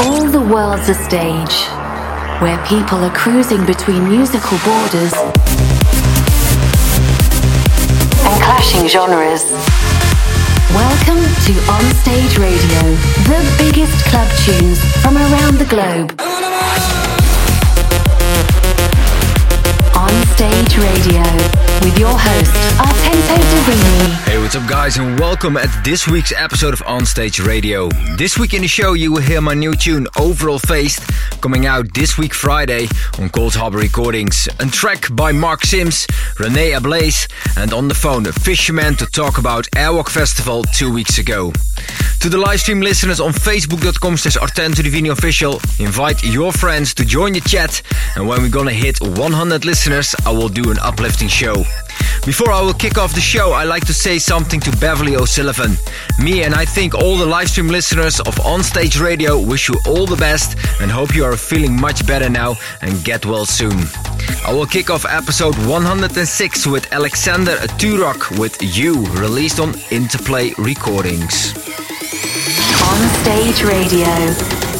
All the world's a stage where people are cruising between musical borders and clashing genres. Welcome to Onstage Radio, the biggest club tunes from around the globe. Onstage Radio with your host, Artento Divini. Hey, what's up, guys, and welcome at this week's episode of Onstage Radio. This week in the show, you will hear my new tune, Overall Faced, coming out this week Friday on Coldharbour Recordings. A track by Mark Sims, Rene Ablaze, and on the phone, a fisherman to talk about Airwalk Festival two weeks ago. To the live stream listeners on facebook.com slash Artento official, invite your friends to join the chat, and when we're gonna hit 100 listeners, I will do an uplifting show. Before I will kick off the show, I like to say something to Beverly O'Sullivan. Me and I think all the livestream listeners of Onstage Radio wish you all the best and hope you are feeling much better now and get well soon. I will kick off episode 106 with Alexander Turok with You, released on Interplay Recordings. Onstage Radio.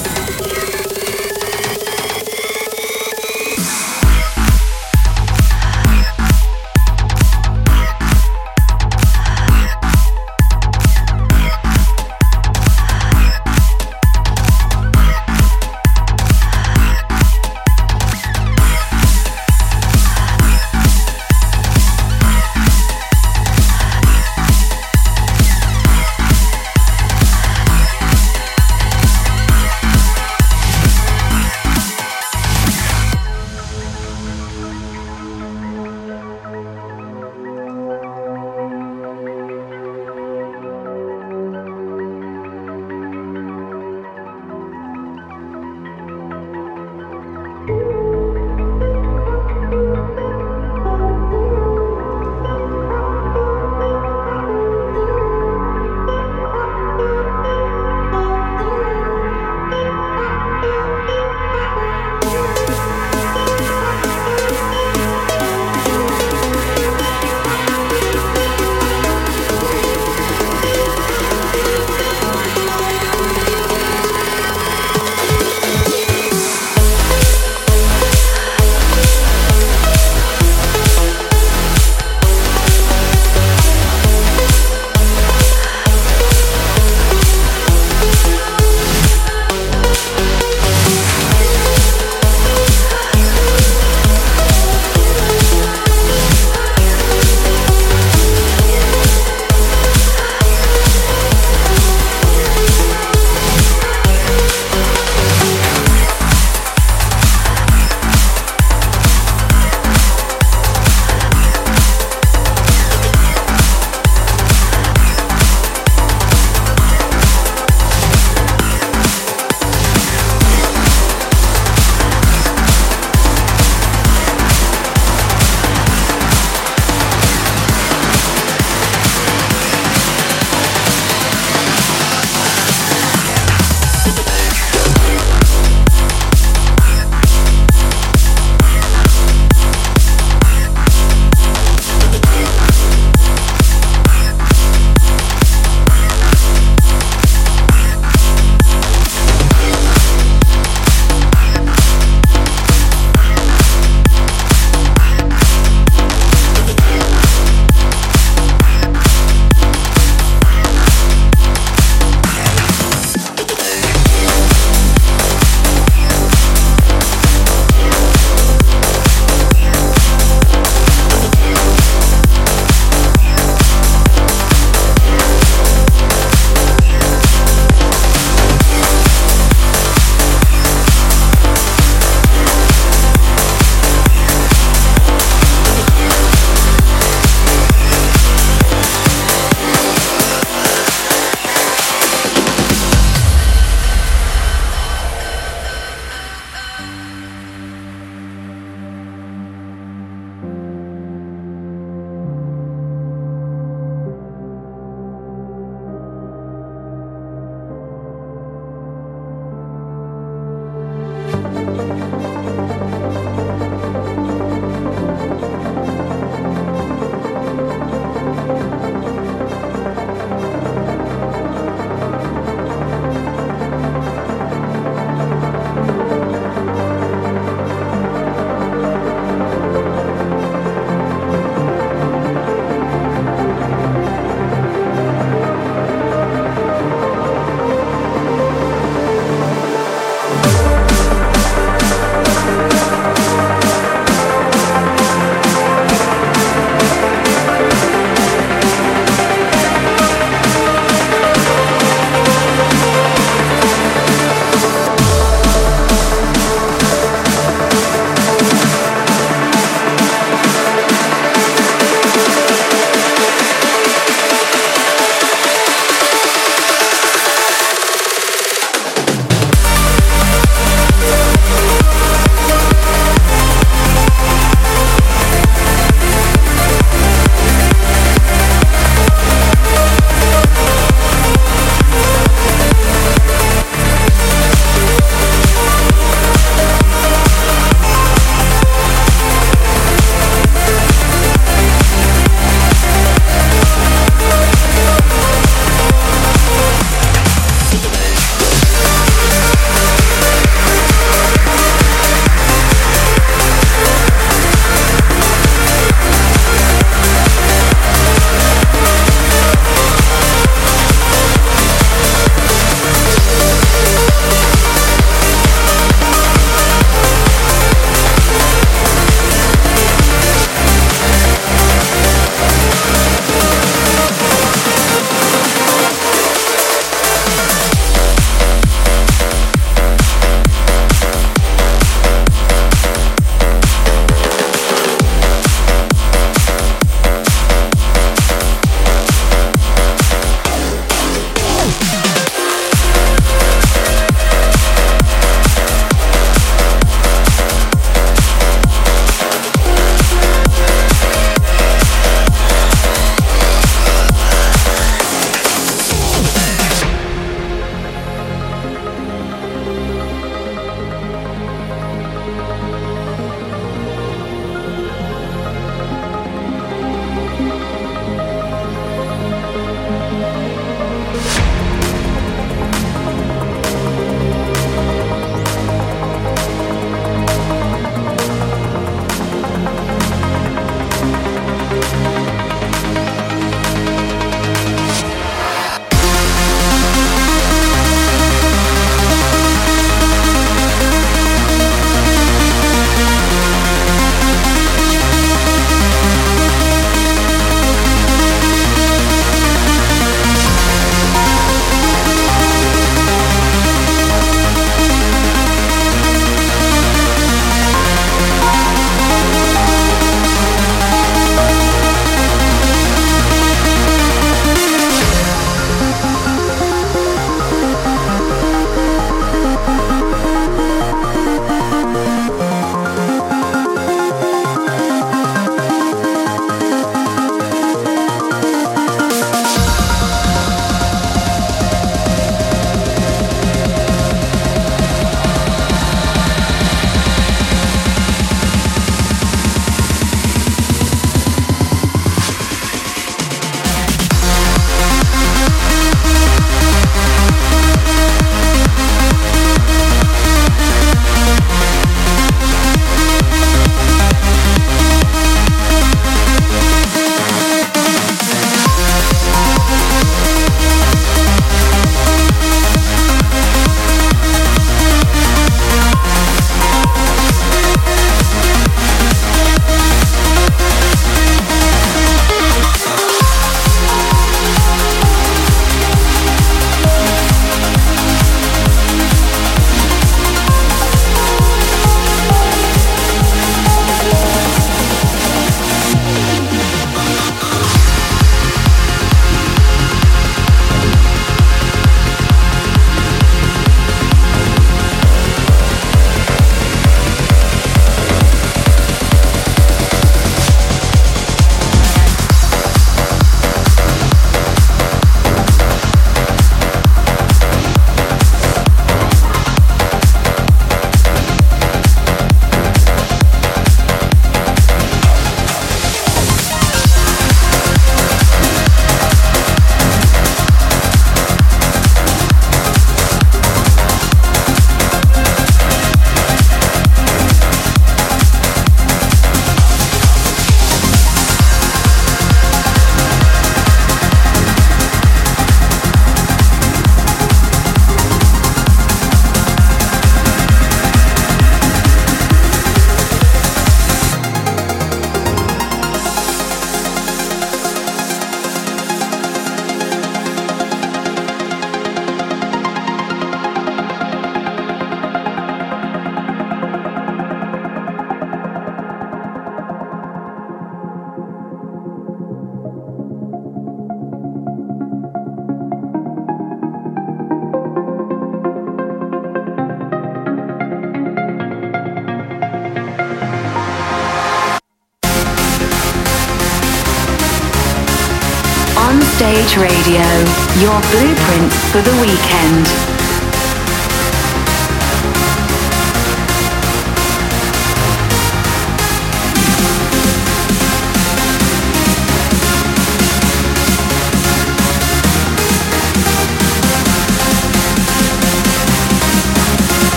Your blueprint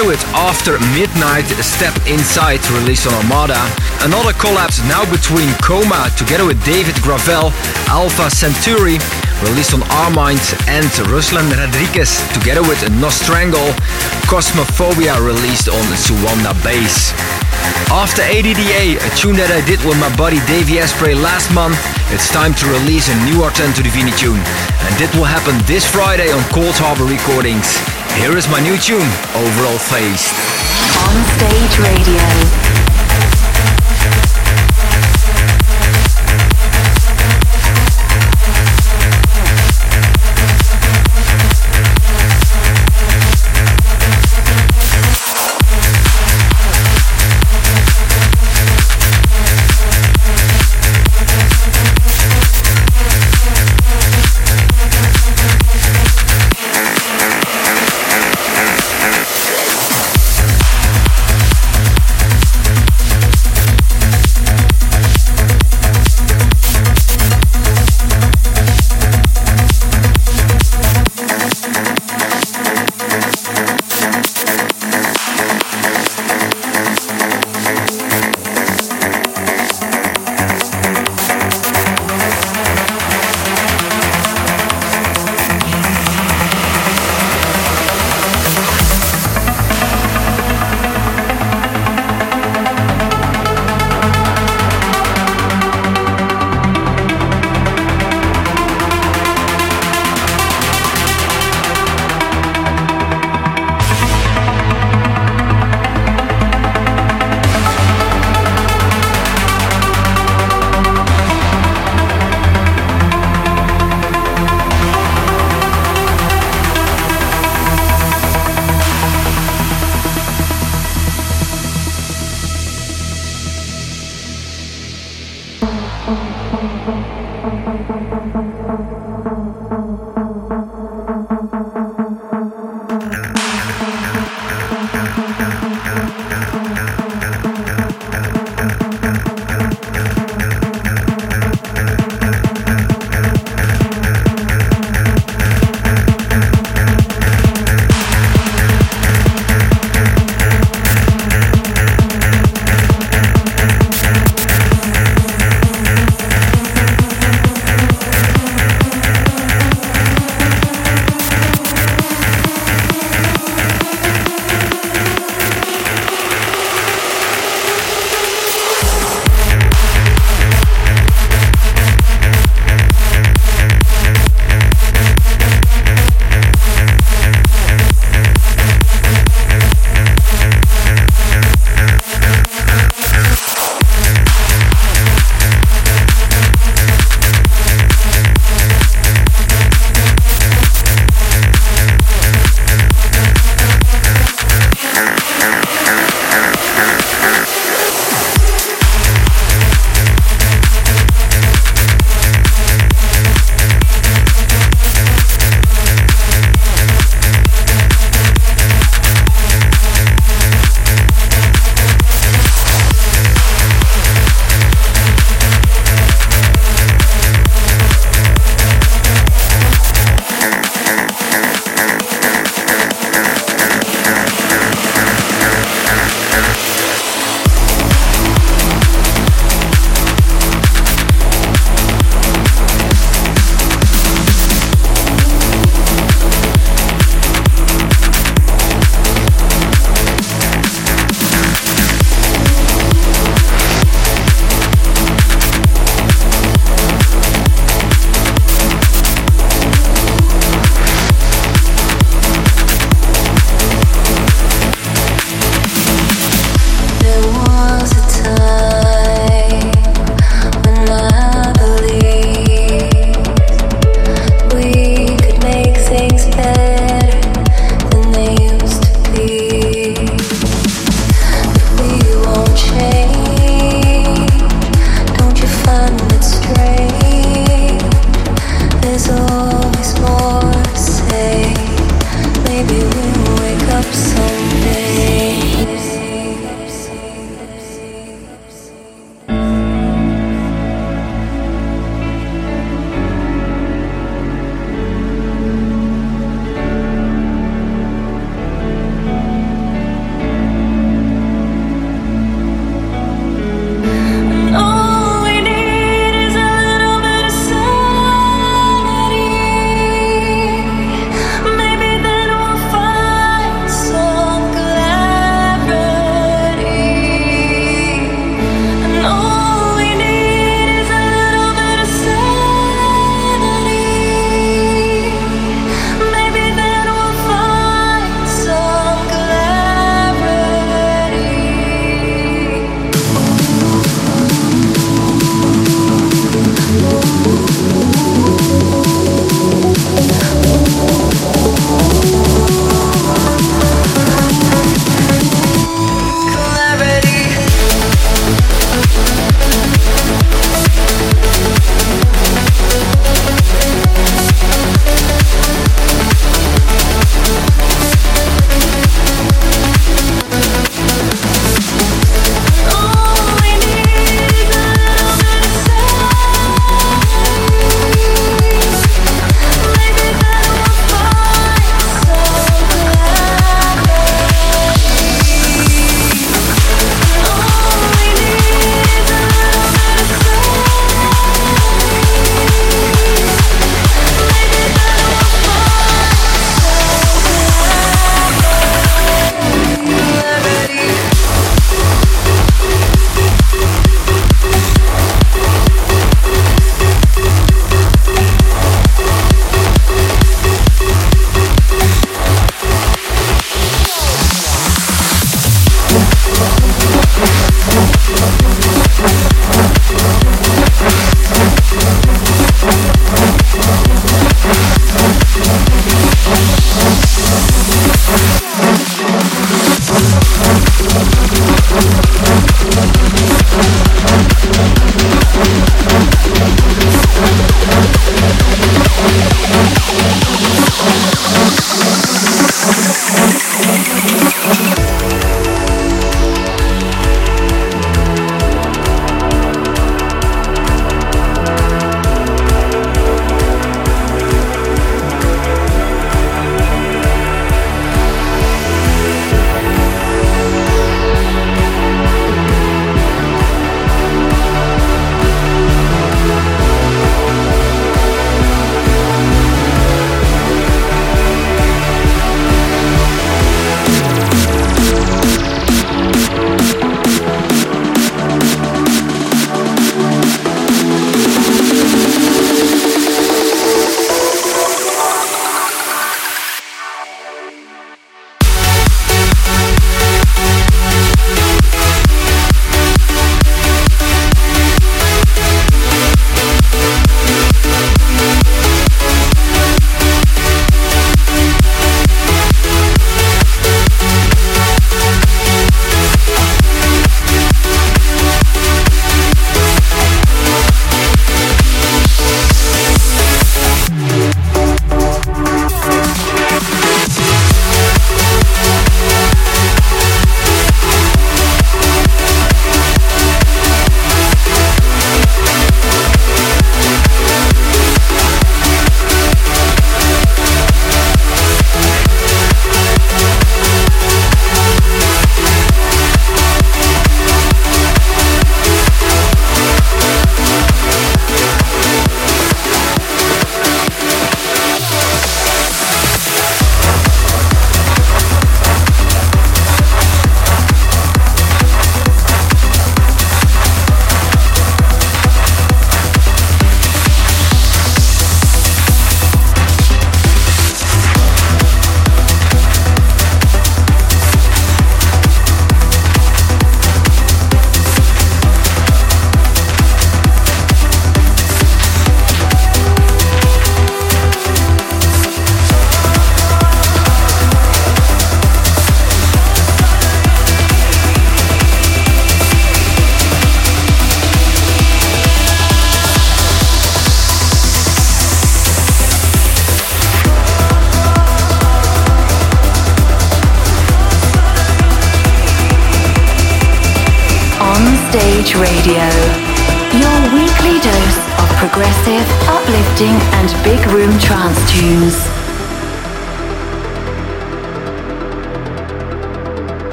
together with After Midnight, Step Inside, released on Armada. Another collapse now between Coma, together with David Gravell, Alpha Centauri, released on Armind, and Ruslan Radriges, together with Nostrangle, Cosmophobia, released on Suanda Bass. After ADDA, a tune that I did with my buddy Davey Asprey last month, it's time to release a new Artento Divini tune. And it will happen this Friday on Coldharbour Recordings. Here is my new tune, Overall Phased. On Stage Radio.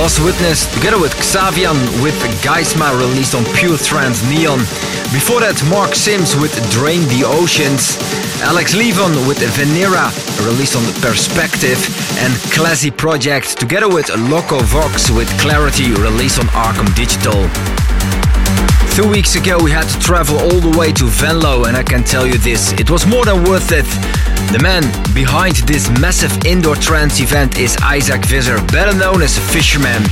Lost Witness, together with Xavian with Geisma released on Pure Trance Neon. Before that, Mark Sims with Drain the Oceans, Alex Levon with Venera released on Perspective, and Classy Project together with Loco Vox with Clarity released on Arkham Digital. Two weeks ago, we had to travel all the way to Venlo, and I can tell you this it was more than worth it. The man behind this massive indoor trance event is Isaac Visser, better known as Fisherman.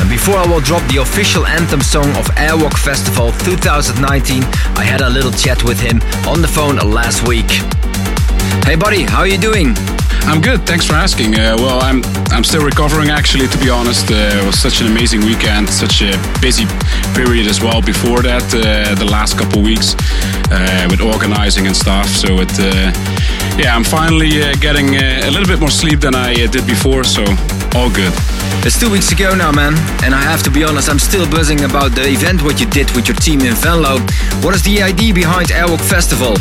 And before I will drop the official anthem song of Airwalk Festival 2019, I had a little chat with him on the phone last week. Hey buddy, how are you doing? I'm good. Thanks for asking. Uh, well, I'm I'm still recovering actually. To be honest, uh, it was such an amazing weekend, such a busy period as well before that. Uh, the last couple weeks uh, with organizing and stuff. So it, uh, yeah, I'm finally uh, getting a little bit more sleep than I did before. So all good. It's two weeks ago now, man, and I have to be honest, I'm still buzzing about the event what you did with your team in Venlo. What is the idea behind Airwalk Festival?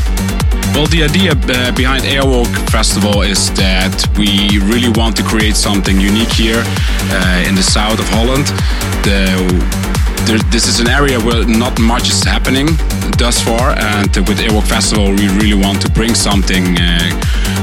Well, the idea uh, behind Airwalk Festival is that we really want to create something unique here uh, in the south of Holland. The there, this is an area where not much is happening thus far, and with Airwalk Festival, we really want to bring something uh,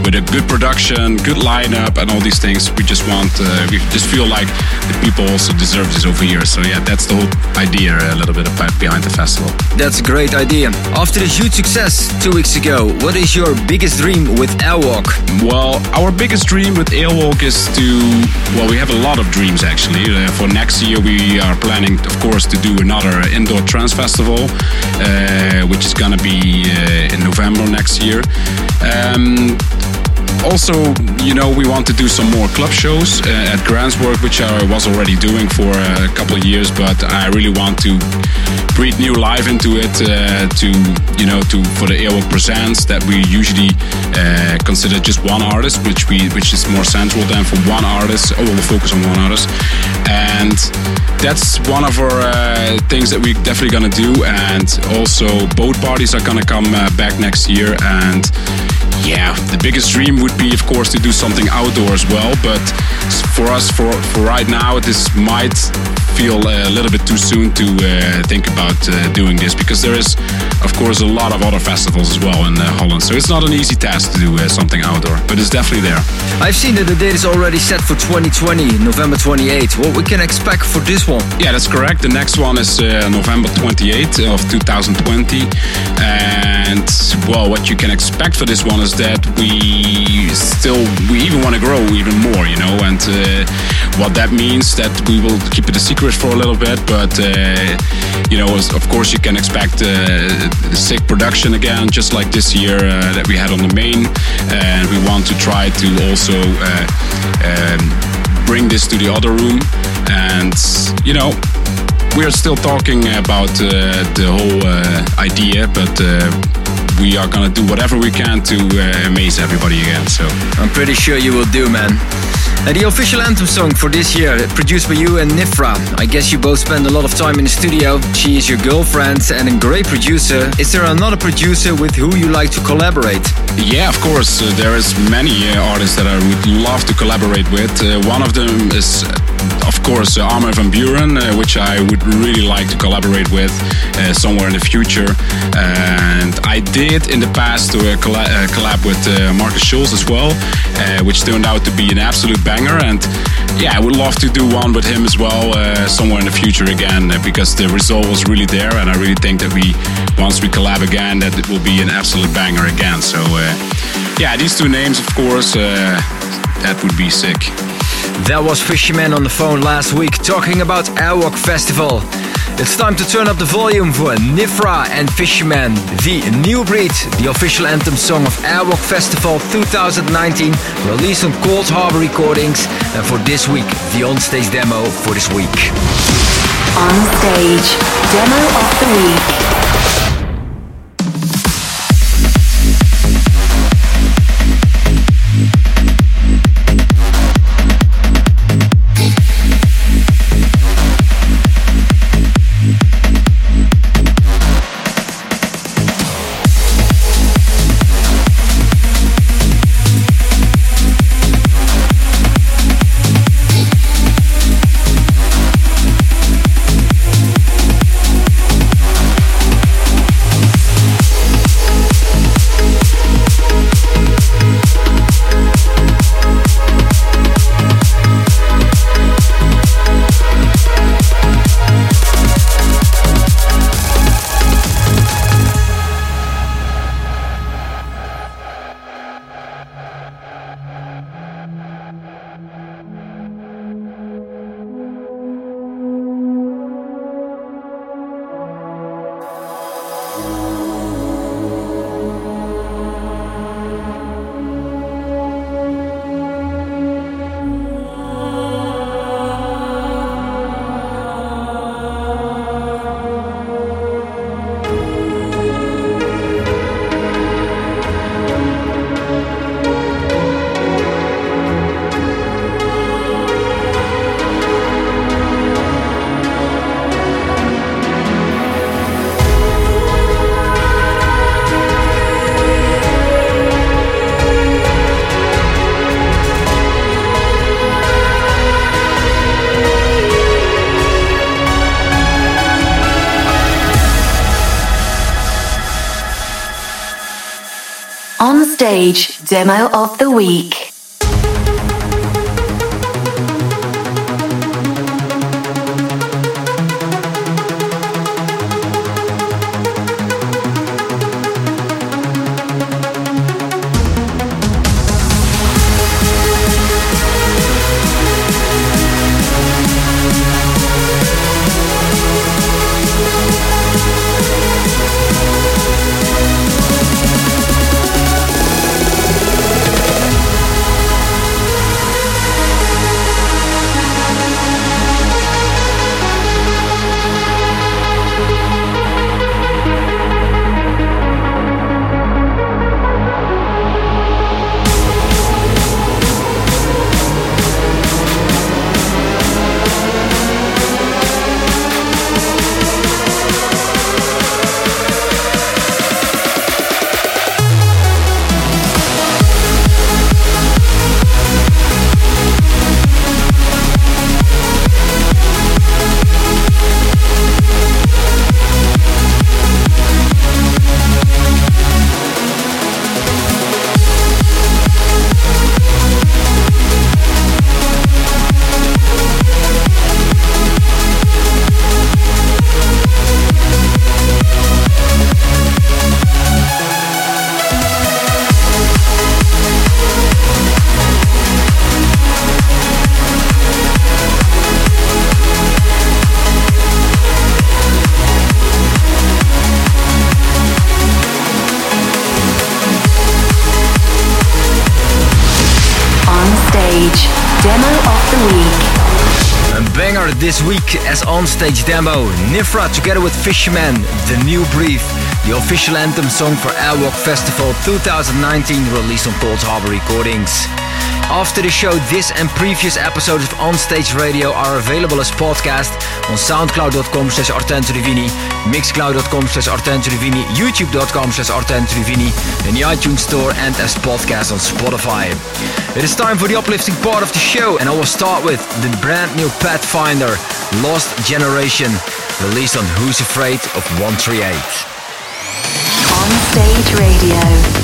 with a good production, good lineup, and all these things. We just want, uh, we just feel like the people also deserve this over here. So yeah, that's the whole idea, a little bit of behind the festival. That's a great idea. After the huge success two weeks ago, what is your biggest dream with Airwalk? Well, our biggest dream with Airwalk is to, well, we have a lot of dreams actually. Uh, for next year, we are planning, of course, to do another indoor trance festival, uh, which is gonna be uh, in November next year. Um, also, you know, we want to do some more club shows uh, at Gransburg, which I was already doing for a couple of years, but I really want to breathe new life into it uh, to, you know, to for the Airwalk Presents that we usually uh, consider just one artist, which we which is more central than for one artist. Oh, we'll focus on one artist, and that's one of our uh, things that we're definitely gonna do. And also, both parties are gonna come uh, back next year, and yeah, the biggest dream would be, of course, to do something outdoor as well. But for us, for for right now, this might feel a little bit too soon to uh, think about uh, doing this because there is, of course, a lot of other festivals as well in uh, Holland. So it's not an easy task to do uh, something outdoor, but it's definitely there. I've seen that the date is already set for 2020, November 28. What we can expect for this one? Yeah, that's correct. The next one is uh, November 28 of 2020, and well, what you can expect for this one is that we still we even want to grow even more, you know, and uh, what that means that we will keep it a secret for a little bit, but uh, you know, of course, you can expect uh, sick production again, just like this year uh, that we had on the main, and we want to try to also. Um, bring this to the other room and you know we're still talking about uh, the whole uh, idea but uh, we are gonna do whatever we can to uh, amaze everybody again. So I'm pretty sure you will do, man. The official anthem song for this year, produced by you and Nifra. I guess you both spend a lot of time in the studio. She is your girlfriend and a great producer. Is there another producer with who you like to collaborate? Yeah, of course. Uh, there is many uh, artists that I would love to collaborate with. Uh, one of them is, of course, uh, Armin van Buuren, uh, which I would really like to collaborate with uh, somewhere in the future. and I did in the past to colla- collab with Markus Schulz as well, which turned out to be an absolute banger. And yeah, I would love to do one with him as well uh, somewhere in the future again uh, because the result was really there. And I really think that we, once we collab again, that it will be an absolute banger again. So uh, yeah, these two names, of course, uh, that would be sick. That was Fisherman on the phone last week talking about Airwalk Festival. It's time to turn up the volume for Nifra and Fisherman, the new breed, the official anthem song of Airwalk Festival 2019, released on Coldharbour Recordings. And for this week, the on-stage demo for this week. On stage, demo of the week. Demo of the week. Week as on-stage demo, Nifra together with Fisherman, The New Breed, the official anthem song for Airwalk Festival 2019 released on Coldharbour Recordings. After the show, this and previous episodes of Onstage Radio are available as podcast on soundcloud.com slash artentodivini, mixcloud.com slash artentodivini, youtube.com slash artentodivini, in the iTunes Store and as podcast on Spotify. It is time for the uplifting part of the show and I will start with the brand new Pathfinder, Lost Generation, released on Who's Afraid of 138. On Stage Radio.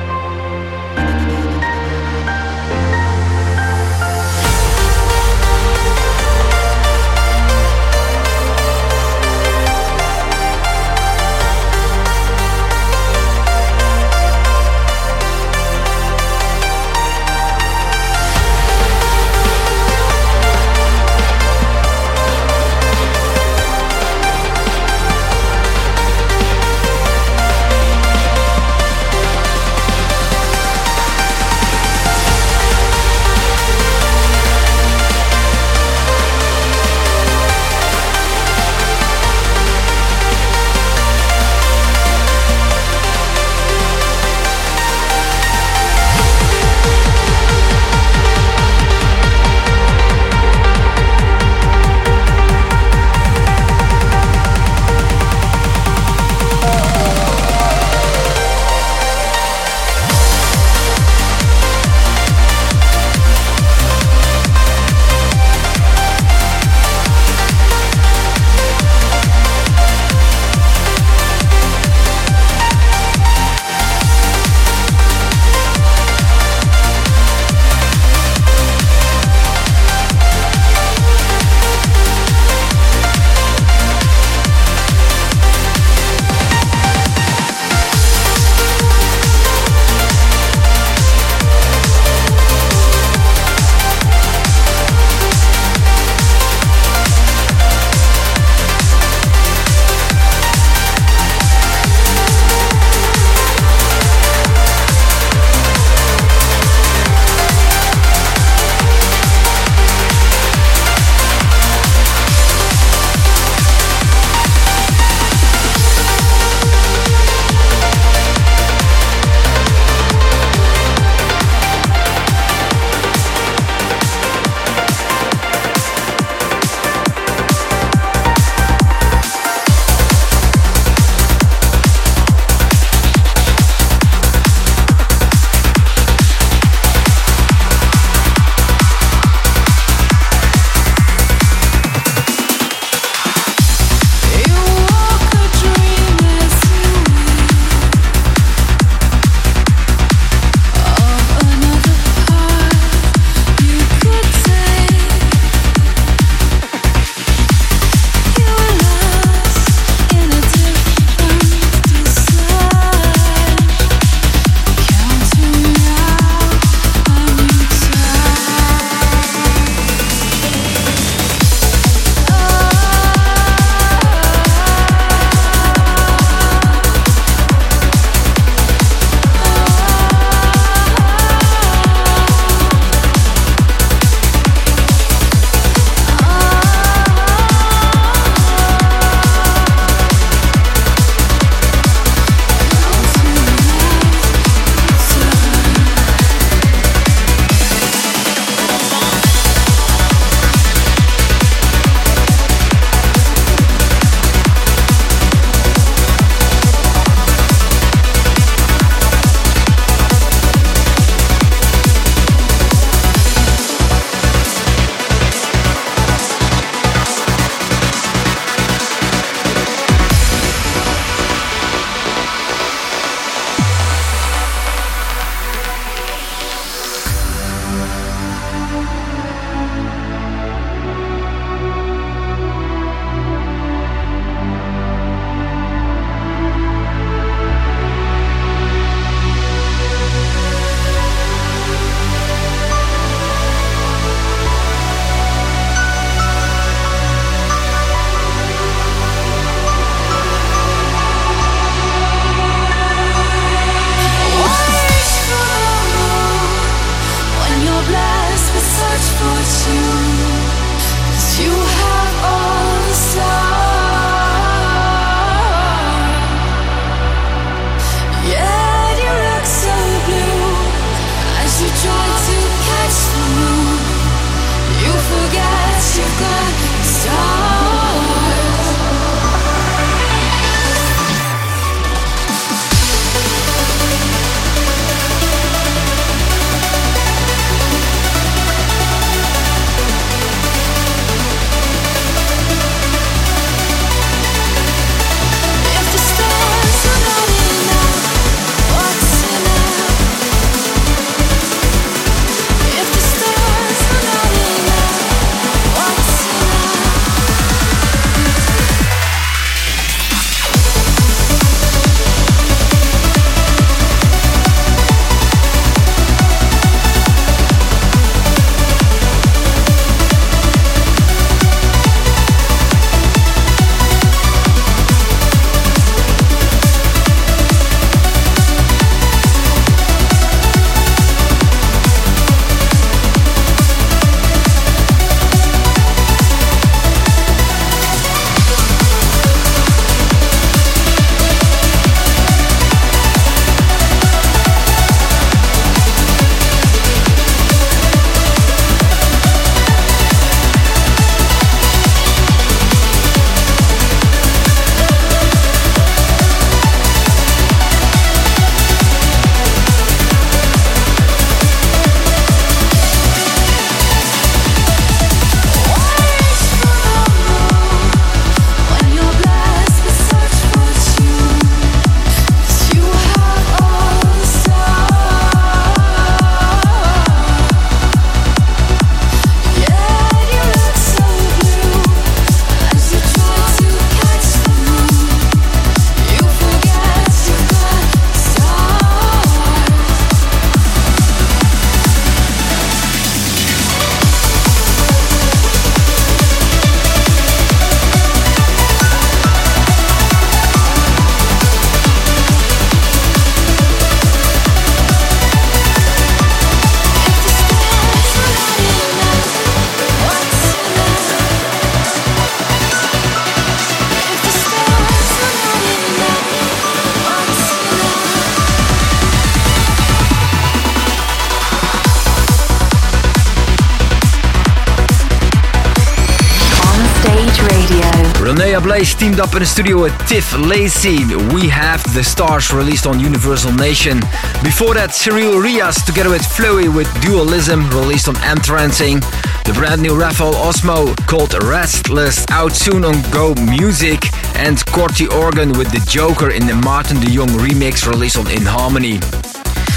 Blaze teamed up in the studio with Tiff Lacey. We Have the Stars released on Universal Nation. Before that, Cyril Rias together with Flowey with Dualism released on Entrancing. The brand new Raphael Osmo called Restless out soon on Go Music. And Corti Organ with The Joker in the Martin de Jong remix released on In Harmony.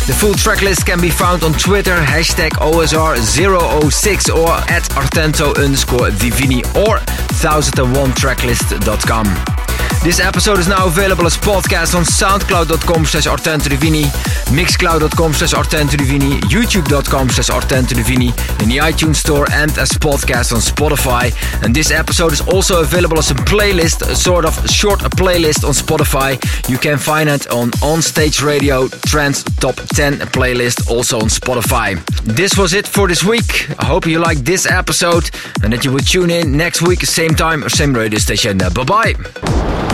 The full tracklist can be found on Twitter, hashtag OSR006 or at Artento underscore Divini or 1001tracklist.com. This episode is now available as podcast on soundcloud.com slash artentodivini, mixcloud.com slash artentodivini, youtube.com slash artentodivini, in the iTunes store and as podcast on Spotify. And this episode is also available as a playlist, a sort of short playlist on Spotify. You can find it on Onstage Radio Trance Top 10 playlist, also on Spotify. This was it for this week. I hope you liked this episode and that you will tune in next week, same time, same radio station. Bye bye.